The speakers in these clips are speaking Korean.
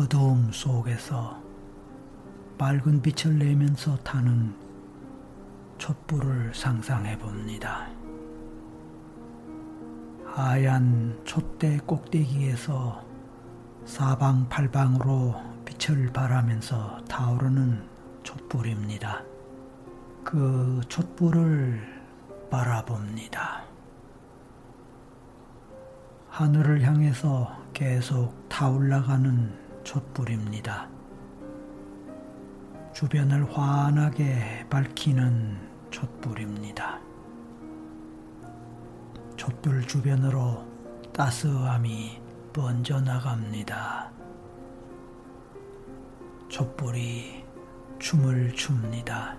어두움 속에서 밝은 빛을 내면서 타는 촛불을 상상해 봅니다. 하얀 촛대 꼭대기에서 사방팔방으로 빛을 발하면서 타오르는 촛불입니다. 그 촛불을 바라봅니다. 하늘을 향해서 계속 타올라가는 촛불입니다. 주변을 환하게 밝히는 촛불입니다. 촛불 주변으로 따스함이 번져나갑니다. 촛불이 춤을 춥니다.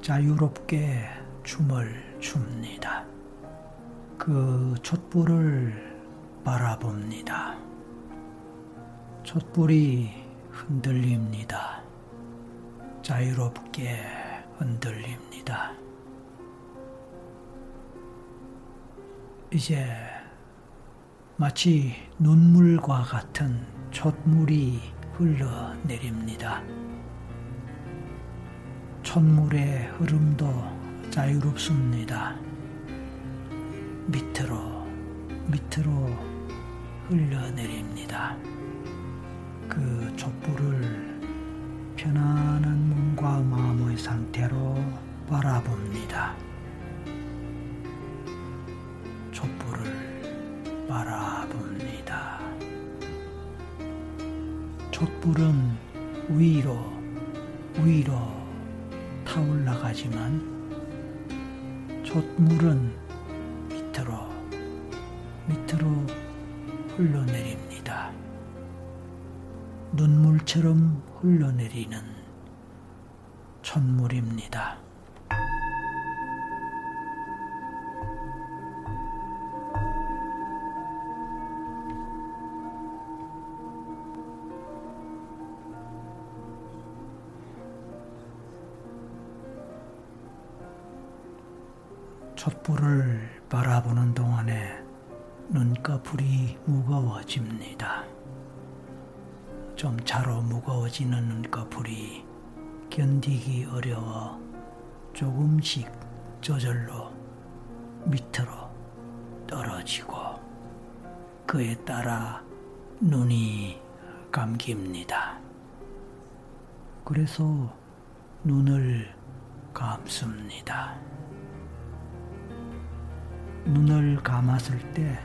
자유롭게 춤을 춥니다. 그 촛불을 바라봅니다. 촛불이 흔들립니다. 자유롭게 흔들립니다. 이제 마치 눈물과 같은 촛물이 흘러내립니다. 촛물의 흐름도 자유롭습니다. 밑으로, 밑으로 흘러내립니다. 그 촛불을 편안한 몸과 마음의 상태로 바라봅니다. 촛불을 바라봅니다. 촛불은 위로, 위로 타올라가지만 촛물은 밑으로, 밑으로 흘러내립니다. 눈물처럼 흘러내리는 촛물입니다. 촛불을 바라보는 동안에 눈꺼풀이 무거워집니다. 좀 차로 무거워지는 눈꺼풀이 견디기 어려워 조금씩 저절로 밑으로 떨어지고 그에 따라 눈이 감깁니다. 그래서 눈을 감습니다. 눈을 감았을 때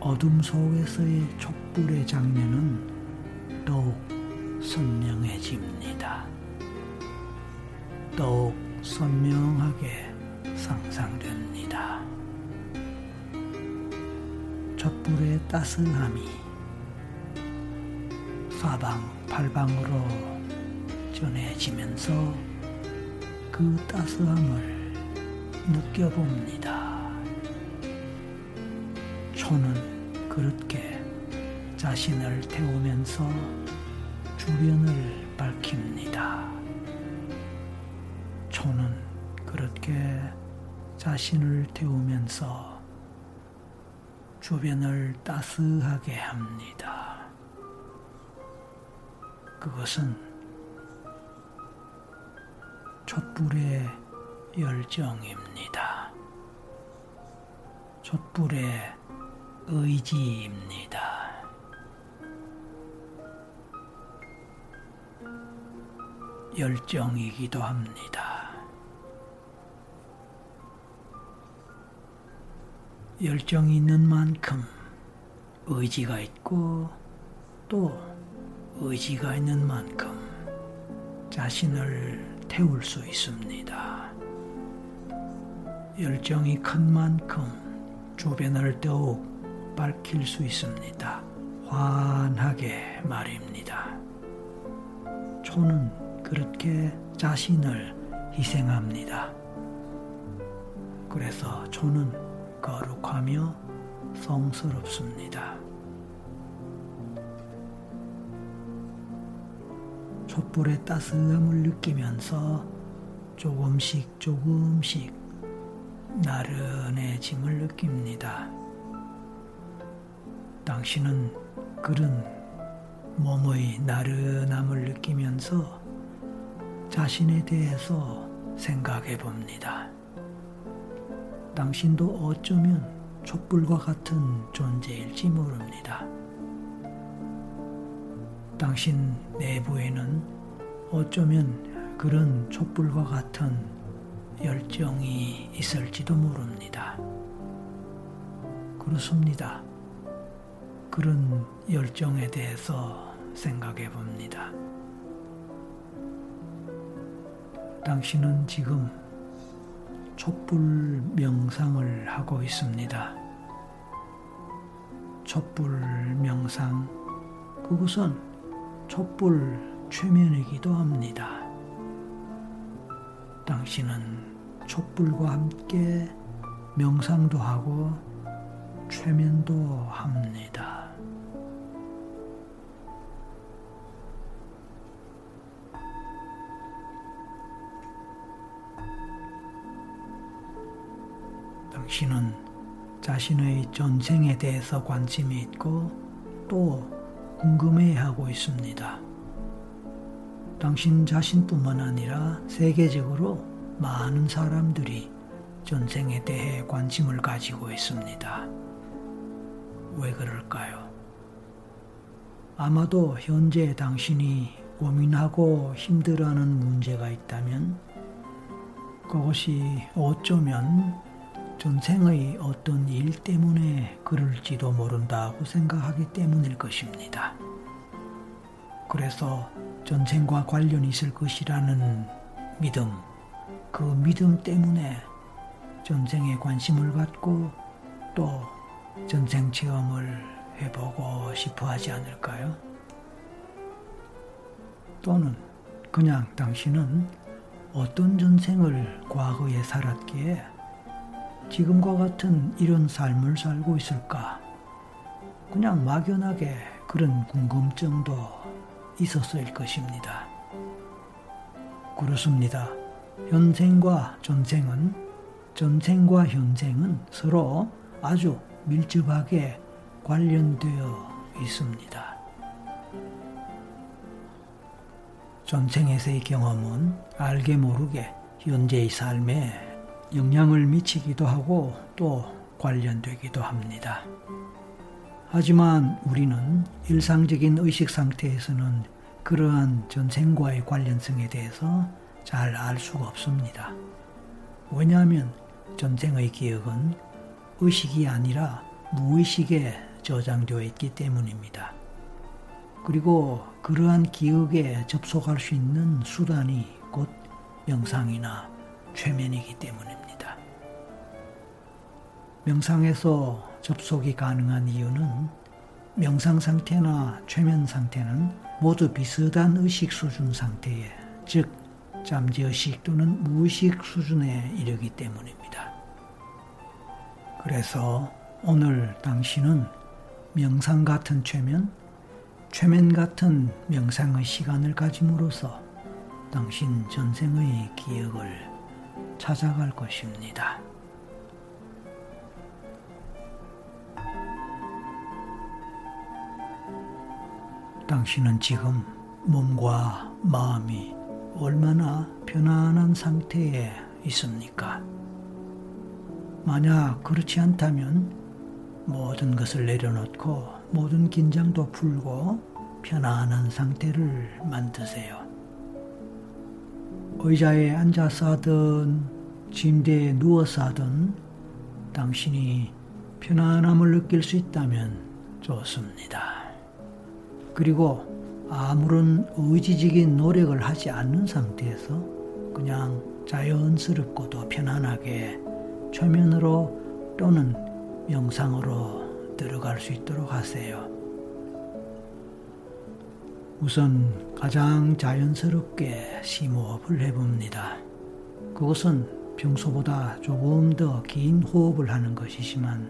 어둠 속에서의 촛불의 장면은 더욱 선명해집니다. 더욱 선명하게 상상됩니다. 촛불의 따스함이 사방팔방으로 전해지면서 그 따스함을 느껴봅니다. 초는 그렇게 자신을 태우면서 주변을 밝힙니다. 초는 그렇게 자신을 태우면서 주변을 따스하게 합니다. 그것은 촛불의 열정입니다. 촛불의 의지입니다. 열정이기도 합니다. 열정이 있는 만큼 의지가 있고 또 의지가 있는 만큼 자신을 태울 수 있습니다. 열정이 큰 만큼 주변을 더욱 밝힐 수 있습니다. 환하게 말입니다. 초는 그렇게 자신을 희생합니다. 그래서 초는 거룩하며 성스럽습니다. 촛불의 따스함을 느끼면서 조금씩 조금씩 나른해짐을 느낍니다. 당신은 그런 몸의 나른함을 느끼면서 자신에 대해서 생각해 봅니다. 당신도 어쩌면 촛불과 같은 존재일지 모릅니다. 당신 내부에는 어쩌면 그런 촛불과 같은 열정이 있을지도 모릅니다. 그렇습니다. 그런 열정에 대해서 생각해 봅니다. 당신은 지금 촛불 명상을 하고 있습니다. 촛불 명상, 그것은 촛불 최면이기도 합니다. 당신은 촛불과 함께 명상도 하고 최면도 합니다. 당신은 자신의 전생에 대해서 관심이 있고 또 궁금해하고 있습니다. 당신 자신뿐만 아니라 세계적으로 많은 사람들이 전생에 대해 관심을 가지고 있습니다. 왜 그럴까요? 아마도 현재 당신이 고민하고 힘들어하는 문제가 있다면 그것이 어쩌면 전생의 어떤 일 때문에 그럴지도 모른다고 생각하기 때문일 것입니다. 그래서 전생과 관련이 있을 것이라는 믿음, 그 믿음 때문에 전생에 관심을 갖고 또 전생 체험을 해보고 싶어 하지 않을까요? 또는 그냥 당신은 어떤 전생을 과거에 살았기에 지금과 같은 이런 삶을 살고 있을까? 그냥 막연하게 그런 궁금증도 있었을 것입니다. 그렇습니다. 현생과 전생은, 전생과 현생은 서로 아주 밀접하게 관련되어 있습니다. 전생에서의 경험은 알게 모르게 현재의 삶에 영향을 미치기도 하고 또 관련되기도 합니다. 하지만 우리는 일상적인 의식 상태에서는 그러한 전생과의 관련성에 대해서 잘 알 수가 없습니다. 왜냐하면 전생의 기억은 의식이 아니라 무의식에 저장되어 있기 때문입니다. 그리고 그러한 기억에 접속할 수 있는 수단이 곧 명상이나 최면이기 때문입니다. 명상에서 접속이 가능한 이유는 명상 상태나 최면 상태는 모두 비슷한 의식 수준 상태에, 즉, 잠재의식 또는 무의식 수준에 이르기 때문입니다. 그래서 오늘 당신은 명상 같은 최면, 최면 같은 명상의 시간을 가짐으로써 당신 전생의 기억을 찾아갈 것입니다. 당신은 지금 몸과 마음이 얼마나 편안한 상태에 있습니까? 만약 그렇지 않다면 모든 것을 내려놓고 모든 긴장도 풀고 편안한 상태를 만드세요. 의자에 앉아서 하든 침대에 누워서 하든 당신이 편안함을 느낄 수 있다면 좋습니다. 그리고 아무런 의지적인 노력을 하지 않는 상태에서 그냥 자연스럽고도 편안하게 최면으로 또는 명상으로 들어갈 수 있도록 하세요. 우선 가장 자연스럽게 심호흡을 해봅니다. 그것은 평소보다 조금 더 긴 호흡을 하는 것이지만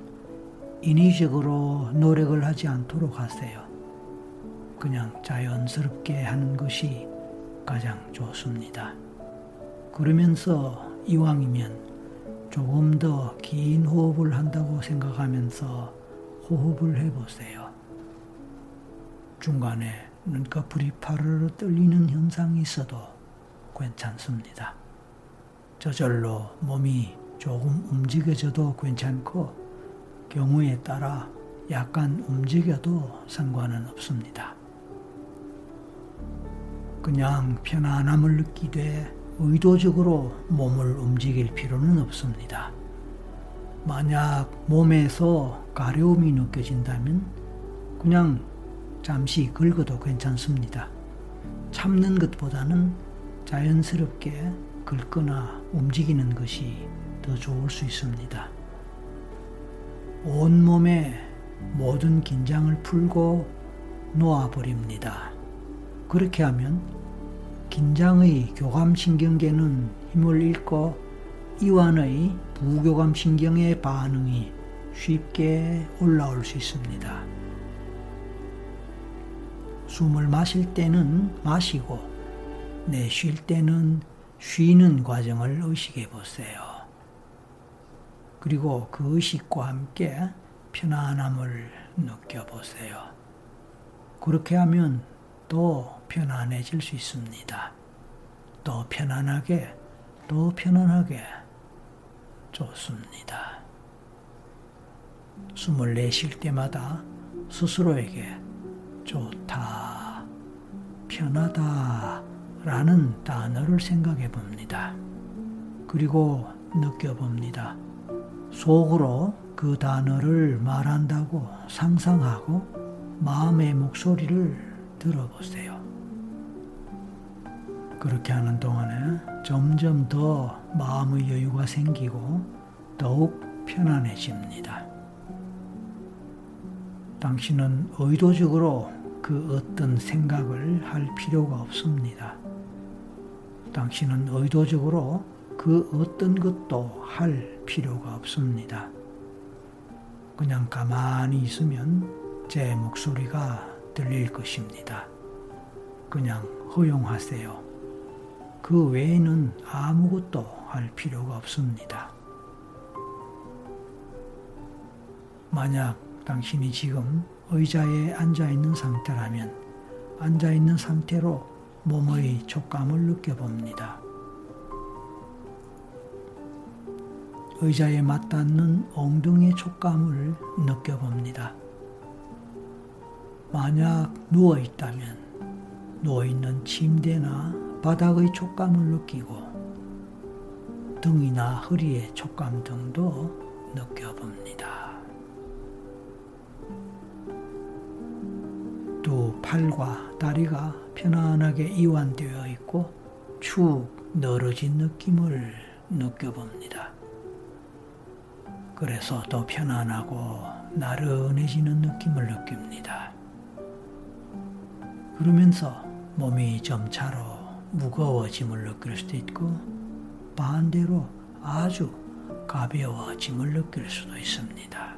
인위적으로 노력을 하지 않도록 하세요. 그냥 자연스럽게 하는 것이 가장 좋습니다. 그러면서 이왕이면 조금 더 긴 호흡을 한다고 생각하면서 호흡을 해보세요. 중간에 눈꺼풀이 파르르 떨리는 현상이 있어도 괜찮습니다. 저절로 몸이 조금 움직여져도 괜찮고 경우에 따라 약간 움직여도 상관은 없습니다. 그냥 편안함을 느끼되 의도적으로 몸을 움직일 필요는 없습니다. 만약 몸에서 가려움이 느껴진다면 그냥 잠시 긁어도 괜찮습니다. 참는 것보다는 자연스럽게 긁거나 움직이는 것이 더 좋을 수 있습니다. 온몸에 모든 긴장을 풀고 놓아버립니다. 그렇게 하면 긴장의 교감신경계는 힘을 잃고 이완의 부교감신경의 반응이 쉽게 올라올 수 있습니다. 숨을 마실 때는 마시고 내쉴 때는 쉬는 과정을 의식해 보세요. 그리고 그 의식과 함께 편안함을 느껴보세요. 그렇게 하면 더 편안해질 수 있습니다. 더 편안하게, 더 편안하게 좋습니다. 숨을 내쉴 때마다 스스로에게 좋다, 편하다 라는 단어를 생각해 봅니다. 그리고 느껴봅니다. 속으로 그 단어를 말한다고 상상하고 마음의 목소리를 들어보세요. 그렇게 하는 동안에 점점 더 마음의 여유가 생기고 더욱 편안해집니다. 당신은 의도적으로 그 어떤 생각을 할 필요가 없습니다. 당신은 의도적으로 그 어떤 것도 할 필요가 없습니다. 그냥 가만히 있으면 제 목소리가 들릴 것입니다. 그냥 허용하세요. 그 외에는 아무것도 할 필요가 없습니다. 만약 당신이 지금 의자에 앉아 있는 상태라면 앉아 있는 상태로 몸의 촉감을 느껴봅니다. 의자에 맞닿는 엉덩이의 촉감을 느껴봅니다. 만약 누워 있다면 누워 있는 침대나 바닥의 촉감을 느끼고 등이나 허리의 촉감 등도 느껴봅니다. 두 팔과 다리가 편안하게 이완되어 있고 축 늘어진 느낌을 느껴봅니다. 그래서 더 편안하고 나른해지는 느낌을 느낍니다. 그러면서 몸이 점차로 무거워짐을 느낄 수도 있고 반대로 아주 가벼워짐을 느낄 수도 있습니다.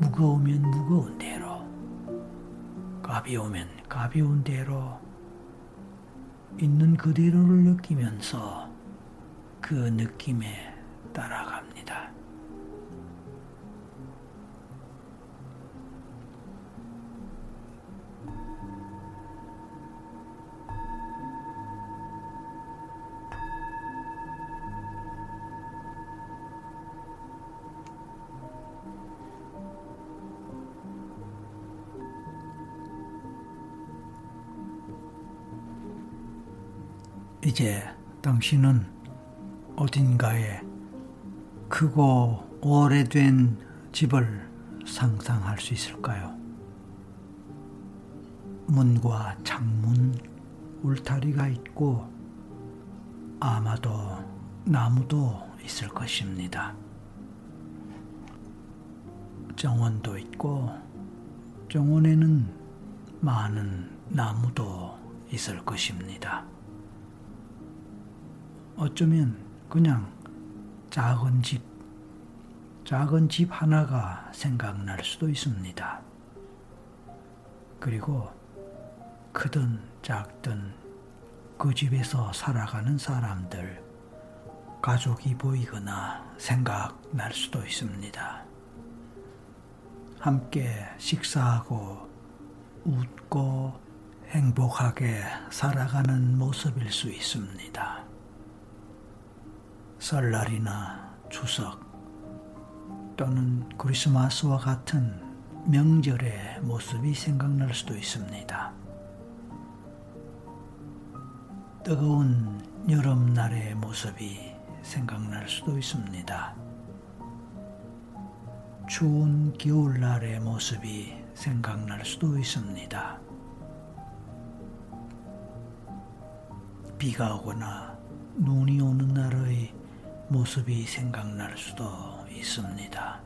무거우면 무거운 대로, 가벼우면 가벼운 대로 있는 그대로를 느끼면서 그 느낌에 따라갑니 이제 당신은 어딘가에 크고 오래된 집을 상상할 수 있을까요? 문과 창문, 울타리가 있고 아마도 나무도 있을 것입니다. 정원도 있고 정원에는 많은 나무도 있을 것입니다. 어쩌면 그냥 작은 집, 작은 집 하나가 생각날 수도 있습니다. 그리고 크든 작든 그 집에서 살아가는 사람들, 가족이 보이거나 생각날 수도 있습니다. 함께 식사하고 웃고 행복하게 살아가는 모습일 수 있습니다. 설날이나 추석 또는 크리스마스와 같은 명절의 모습이 생각날 수도 있습니다. 뜨거운 여름날의 모습이 생각날 수도 있습니다. 추운 겨울날의 모습이 생각날 수도 있습니다. 비가 오거나 눈이 오는 날의 모습이 생각날 수도 있습니다.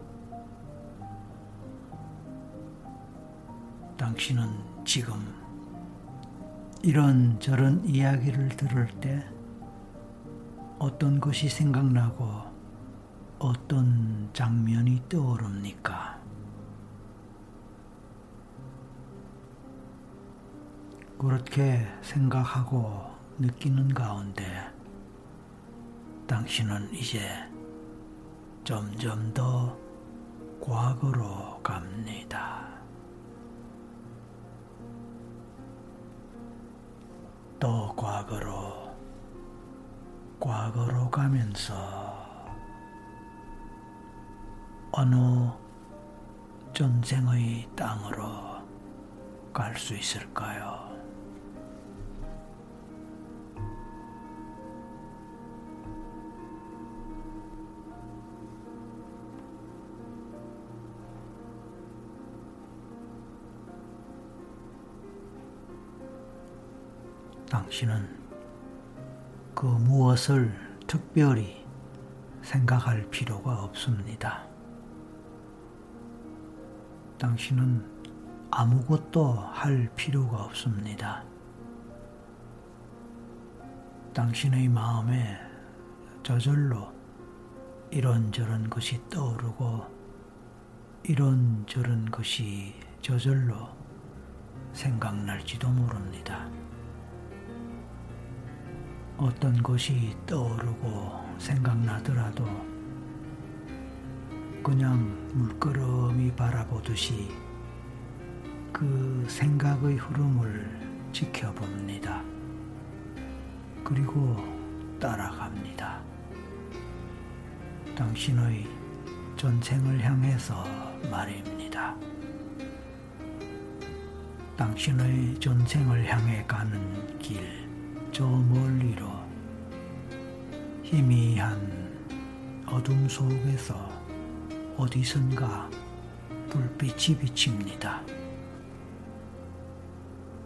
당신은 지금 이런 저런 이야기를 들을 때 어떤 것이 생각나고 어떤 장면이 떠오릅니까? 그렇게 생각하고 느끼는 가운데 당신은 이제 점점 더 과거로 갑니다. 또 과거로, 과거로 가면서 어느 전생의 땅으로 갈 수 있을까요? 당신은 그 무엇을 특별히 생각할 필요가 없습니다. 당신은 아무것도 할 필요가 없습니다. 당신의 마음에 저절로 이런저런 것이 떠오르고 이런저런 것이 저절로 생각날지도 모릅니다. 어떤 것이 떠오르고 생각나더라도 그냥 물끄러미 바라보듯이 그 생각의 흐름을 지켜봅니다. 그리고 따라갑니다. 당신의 전생을 향해서 말입니다. 당신의 전생을 향해 가는 길. 저 멀리로 희미한 어둠 속에서 어디선가 불빛이 비칩니다.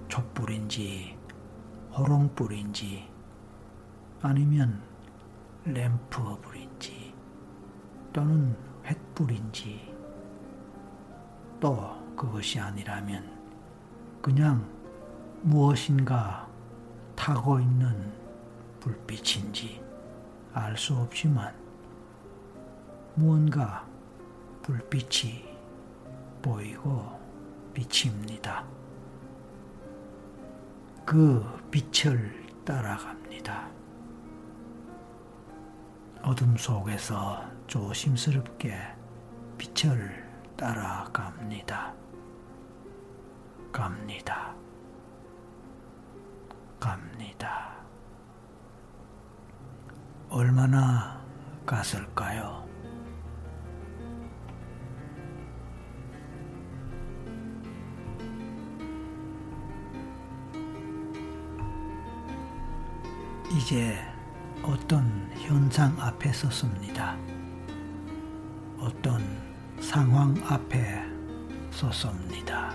촛불인지 호롱불인지 아니면 램프불인지 또는 횃불인지 또 그것이 아니라면 그냥 무엇인가 타고 있는 불빛인지 알 수 없지만 무언가 불빛이 보이고 비칩니다. 그 빛을 따라갑니다. 어둠 속에서 조심스럽게 빛을 따라갑니다. 갑니다. 갑니다. 얼마나 갔을까요? 이제 어떤 현상 앞에 섰습니다. 어떤 상황 앞에 섰습니다.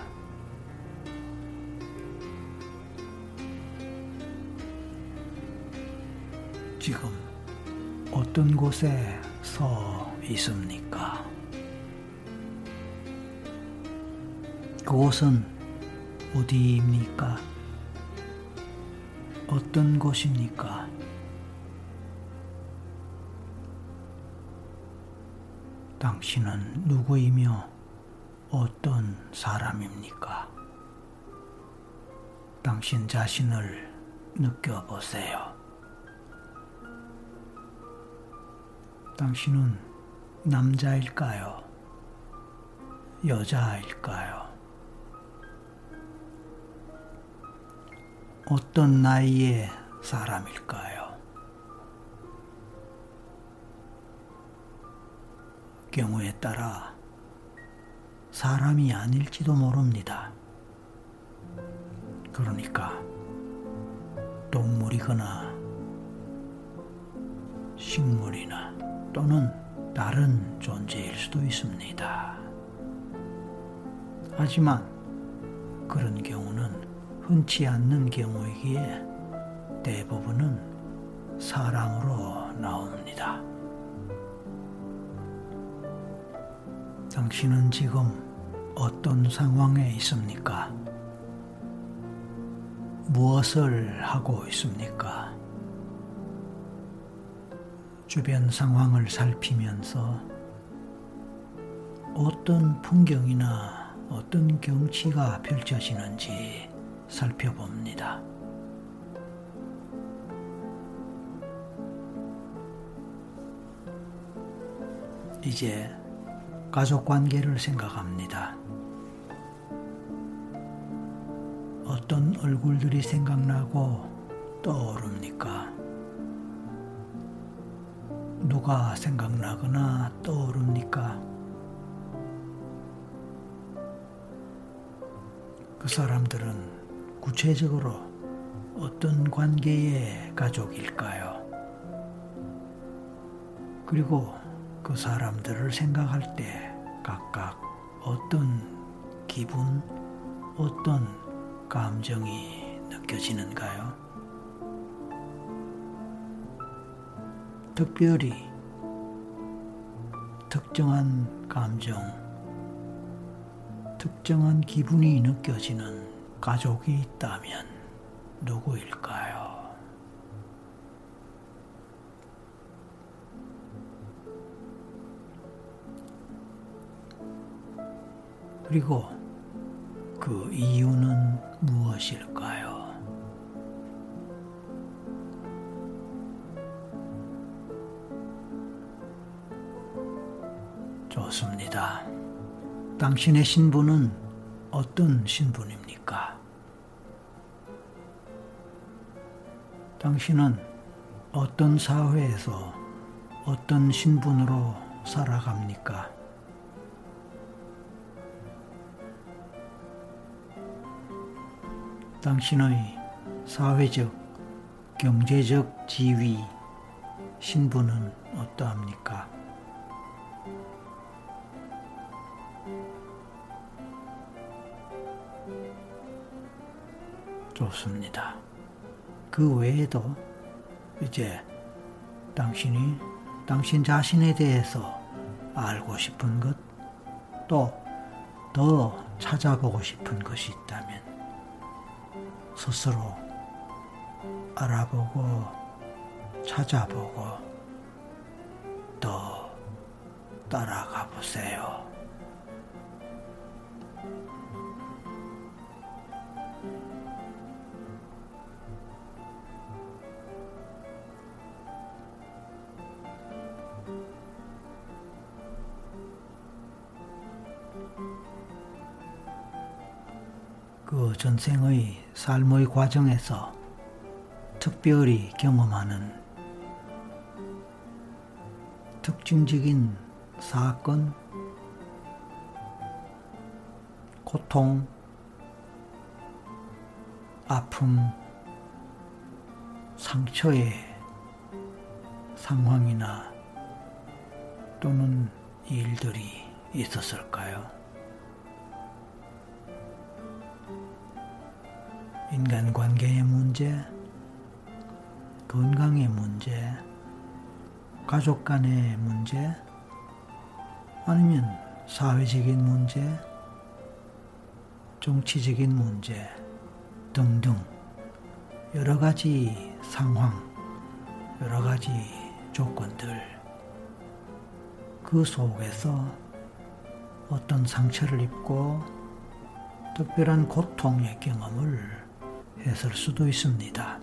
지금 어떤 곳에 서 있습니까? 그곳은 어디입니까? 어떤 곳입니까? 당신은 누구이며 어떤 사람입니까? 당신 자신을 느껴보세요. 당신은 남자일까요? 여자일까요? 어떤 나이의 사람일까요? 경우에 따라 사람이 아닐지도 모릅니다. 그러니까 동물이거나 식물이나 또는 다른 존재일 수도 있습니다. 하지만 그런 경우는 흔치 않는 경우이기에 대부분은 사람으로 나옵니다. 당신은 지금 어떤 상황에 있습니까? 무엇을 하고 있습니까? 주변 상황을 살피면서 어떤 풍경이나 어떤 경치가 펼쳐지는지 살펴봅니다. 이제 가족 관계를 생각합니다. 어떤 얼굴들이 생각나고 떠오릅니까? 누가 생각나거나 떠오릅니까? 그 사람들은 구체적으로 어떤 관계의 가족일까요? 그리고 그 사람들을 생각할 때 각각 어떤 기분, 어떤 감정이 느껴지는가요? 특별히 특정한 감정, 특정한 기분이 느껴지는 가족이 있다면 누구일까요? 그리고 그 이유는 무엇일까요? 좋습니다. 당신의 신분은 어떤 신분입니까? 당신은 어떤 사회에서 어떤 신분으로 살아갑니까? 당신의 사회적, 경제적 지위, 신분은 어떠합니까? 좋습니다. 그 외에도 이제 당신이 당신 자신에 대해서 알고 싶은 것, 또 더 찾아보고 싶은 것이 있다면 스스로 알아보고 찾아보고 더 따라가 보세요. 전생의 삶의 과정에서 특별히 경험하는 특징적인 사건, 고통, 아픔, 상처의 상황이나 또는 일들이 있었을까요? 인간관계의 문제, 건강의 문제, 가족 간의 문제, 아니면 사회적인 문제, 정치적인 문제 등등 여러 가지 상황, 여러 가지 조건들 그 속에서 어떤 상처를 입고 특별한 고통의 경험을 했을 수도 있습니다.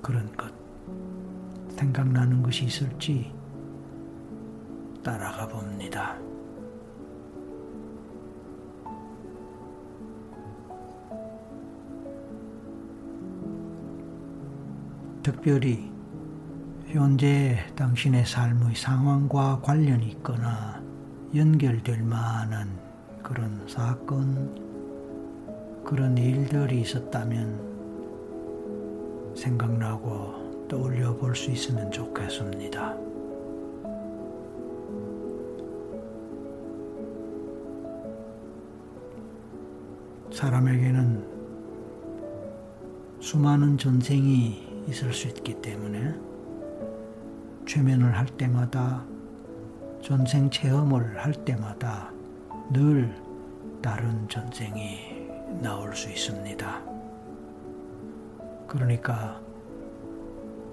그런 것, 생각나는 것이 있을지 따라가 봅니다. 특별히 현재 당신의 삶의 상황과 관련이 있거나 연결될 만한 그런 사건, 그런 일들이 있었다면 생각나고 떠올려 볼 수 있으면 좋겠습니다. 사람에게는 수많은 전생이 있을 수 있기 때문에 최면을 할 때마다 전생 체험을 할 때마다 늘 다른 전생이 나올 수 있습니다. 그러니까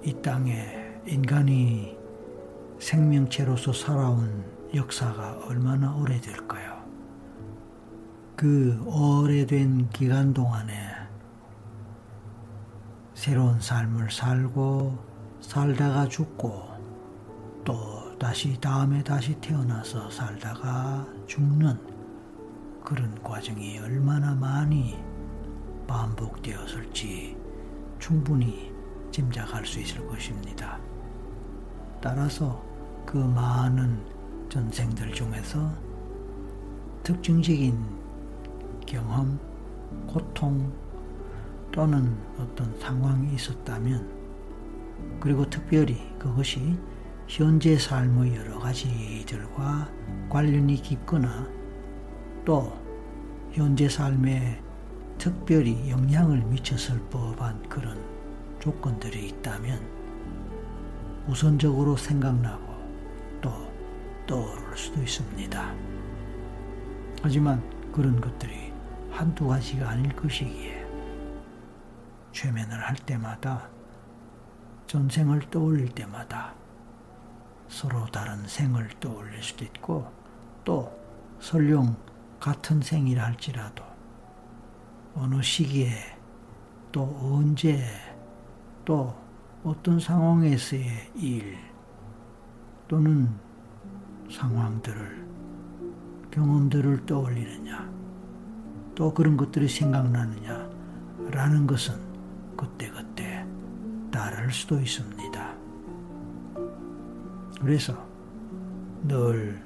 이 땅에 인간이 생명체로서 살아온 역사가 얼마나 오래될까요? 그 오래된 기간 동안에 새로운 삶을 살고 살다가 죽고 또 다시 다음에 다시 태어나서 살다가 죽는 그런 과정이 얼마나 많이 반복되었을지 충분히 짐작할 수 있을 것입니다. 따라서 그 많은 전생들 중에서 특징적인 경험, 고통 또는 어떤 상황이 있었다면 그리고 특별히 그것이 현재 삶의 여러 가지들과 관련이 깊거나 또 현재 삶에 특별히 영향을 미쳤을 법한 그런 조건들이 있다면 우선적으로 생각나고 또 떠오를 수도 있습니다. 하지만 그런 것들이 한두 가지가 아닐 것이기에 최면을 할 때마다 전생을 떠올릴 때마다 서로 다른 생을 떠올릴 수도 있고 또 설령 같은 생이라 할지라도 어느 시기에 또 언제 또 어떤 상황에서의 일 또는 상황들을 경험들을 떠올리느냐 또 그런 것들이 생각나느냐 라는 것은 그때그때 다를 수도 있습니다. 그래서 늘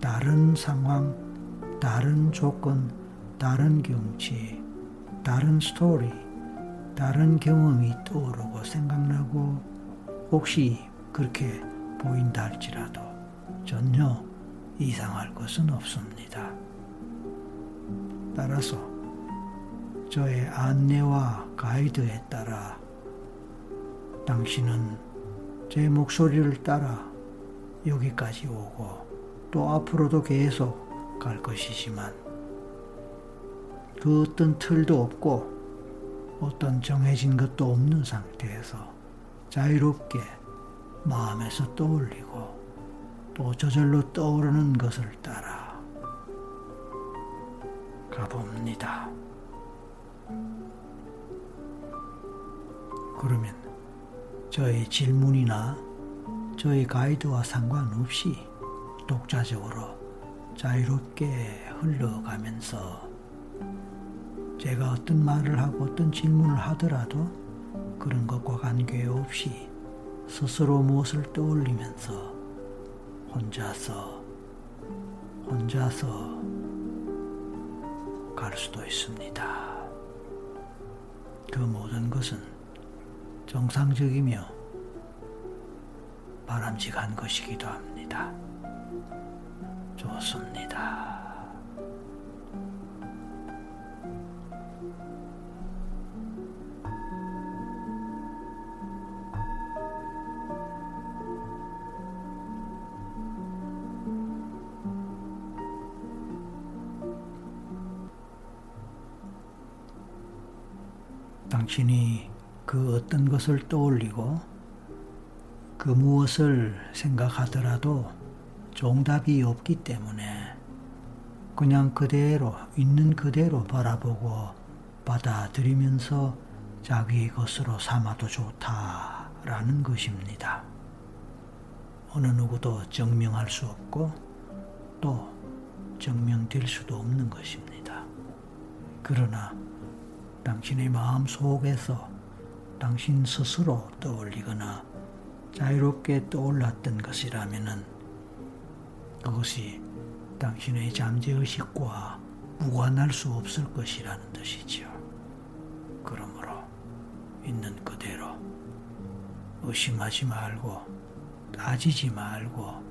다른 상황, 다른 조건, 다른 경치, 다른 스토리, 다른 경험이 떠오르고 생각나고 혹시 그렇게 보인다 할지라도 전혀 이상할 것은 없습니다. 따라서 저의 안내와 가이드에 따라 당신은 제 목소리를 따라 여기까지 오고 또 앞으로도 계속 갈 것이지만 그 어떤 틀도 없고 어떤 정해진 것도 없는 상태에서 자유롭게 마음에서 떠올리고 또 저절로 떠오르는 것을 따라 가봅니다. 그러면 저의 질문이나 저의 가이드와 상관없이 독자적으로 자유롭게 흘러가면서 제가 어떤 말을 하고 어떤 질문을 하더라도 그런 것과 관계없이 스스로 무엇을 떠올리면서 혼자서 혼자서 갈 수도 있습니다. 그 모든 것은 정상적이며 바람직한 것이기도 합니다. 좋습니다. 당신이 그 어떤 것을 떠올리고 그 무엇을 생각하더라도 정답이 없기 때문에 그냥 그대로 있는 그대로 바라보고 받아들이면서 자기 것으로 삼아도 좋다라는 것입니다. 어느 누구도 증명할 수 없고 또 증명될 수도 없는 것입니다. 그러나 당신의 마음 속에서 당신 스스로 떠올리거나 자유롭게 떠올랐던 것이라면은 그것이 당신의 잠재의식과 무관할 수 없을 것이라는 뜻이지요. 그러므로 있는 그대로 의심하지 말고 따지지 말고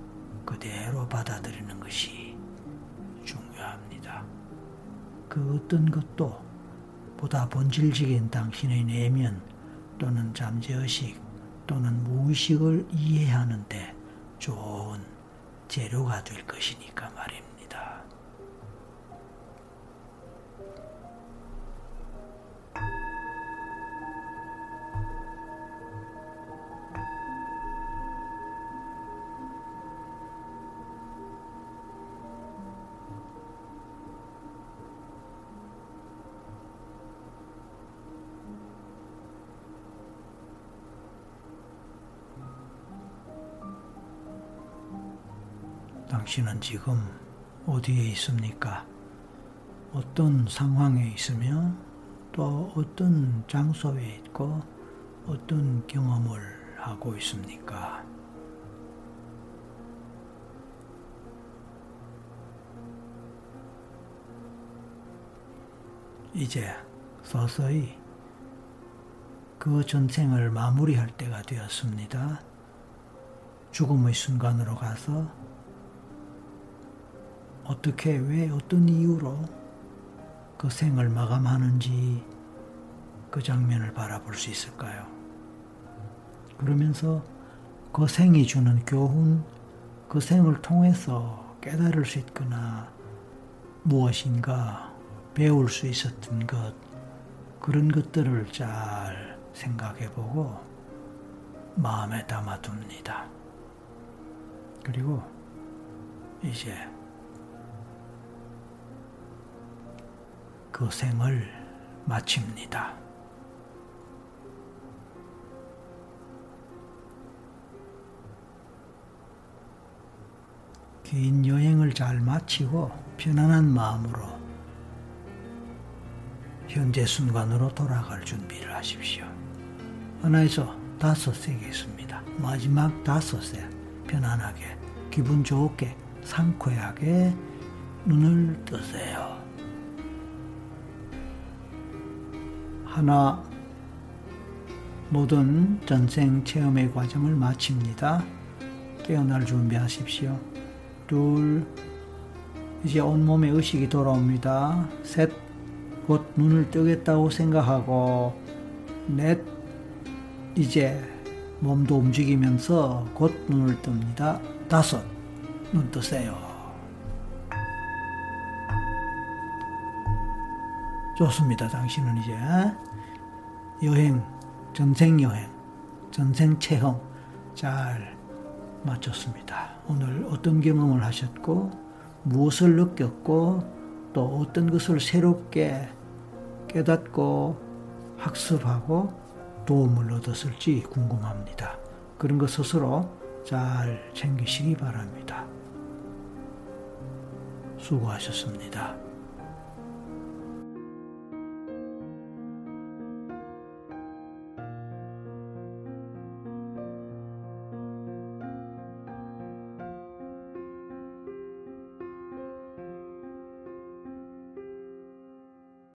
그대로 받아들이는 것이 중요합니다. 그 어떤 것도 보다 본질적인 당신의 내면 또는 잠재의식 또는 무의식을 이해하는데 좋은 재료가 될 것이니까 말입니다. 당신은 지금 어디에 있습니까? 어떤 상황에 있으며 또 어떤 장소에 있고 어떤 경험을 하고 있습니까? 이제 서서히 그 전생을 마무리할 때가 되었습니다. 죽음의 순간으로 가서 어떻게, 왜, 어떤 이유로 그 생을 마감하는지 그 장면을 바라볼 수 있을까요? 그러면서 그 생이 주는 교훈, 그 생을 통해서 깨달을 수 있거나 무엇인가 배울 수 있었던 것, 그런 것들을 잘 생각해 보고 마음에 담아둡니다. 그리고 이제 그 생을 마칩니다. 긴 여행을 잘 마치고 편안한 마음으로 현재 순간으로 돌아갈 준비를 하십시오. 하나에서 다섯 세겠습니다. 마지막 다섯에 편안하게 기분 좋게 상쾌하게 눈을 뜨세요. 하나 모든 전생 체험의 과정을 마칩니다. 깨어날 준비하십시오. 둘, 이제 온몸에 의식이 돌아옵니다. 셋, 곧 눈을 뜨겠다고 생각하고, 넷, 이제 몸도 움직이면서 곧 눈을 뜹니다. 다섯, 눈 뜨세요. 좋습니다. 당신은 이제 여행, 전생 여행, 전생 체험 잘 마쳤습니다. 오늘 어떤 경험을 하셨고, 무엇을 느꼈고, 또 어떤 것을 새롭게 깨닫고 학습하고 도움을 얻었을지 궁금합니다. 그런 것 스스로 잘 챙기시기 바랍니다. 수고하셨습니다.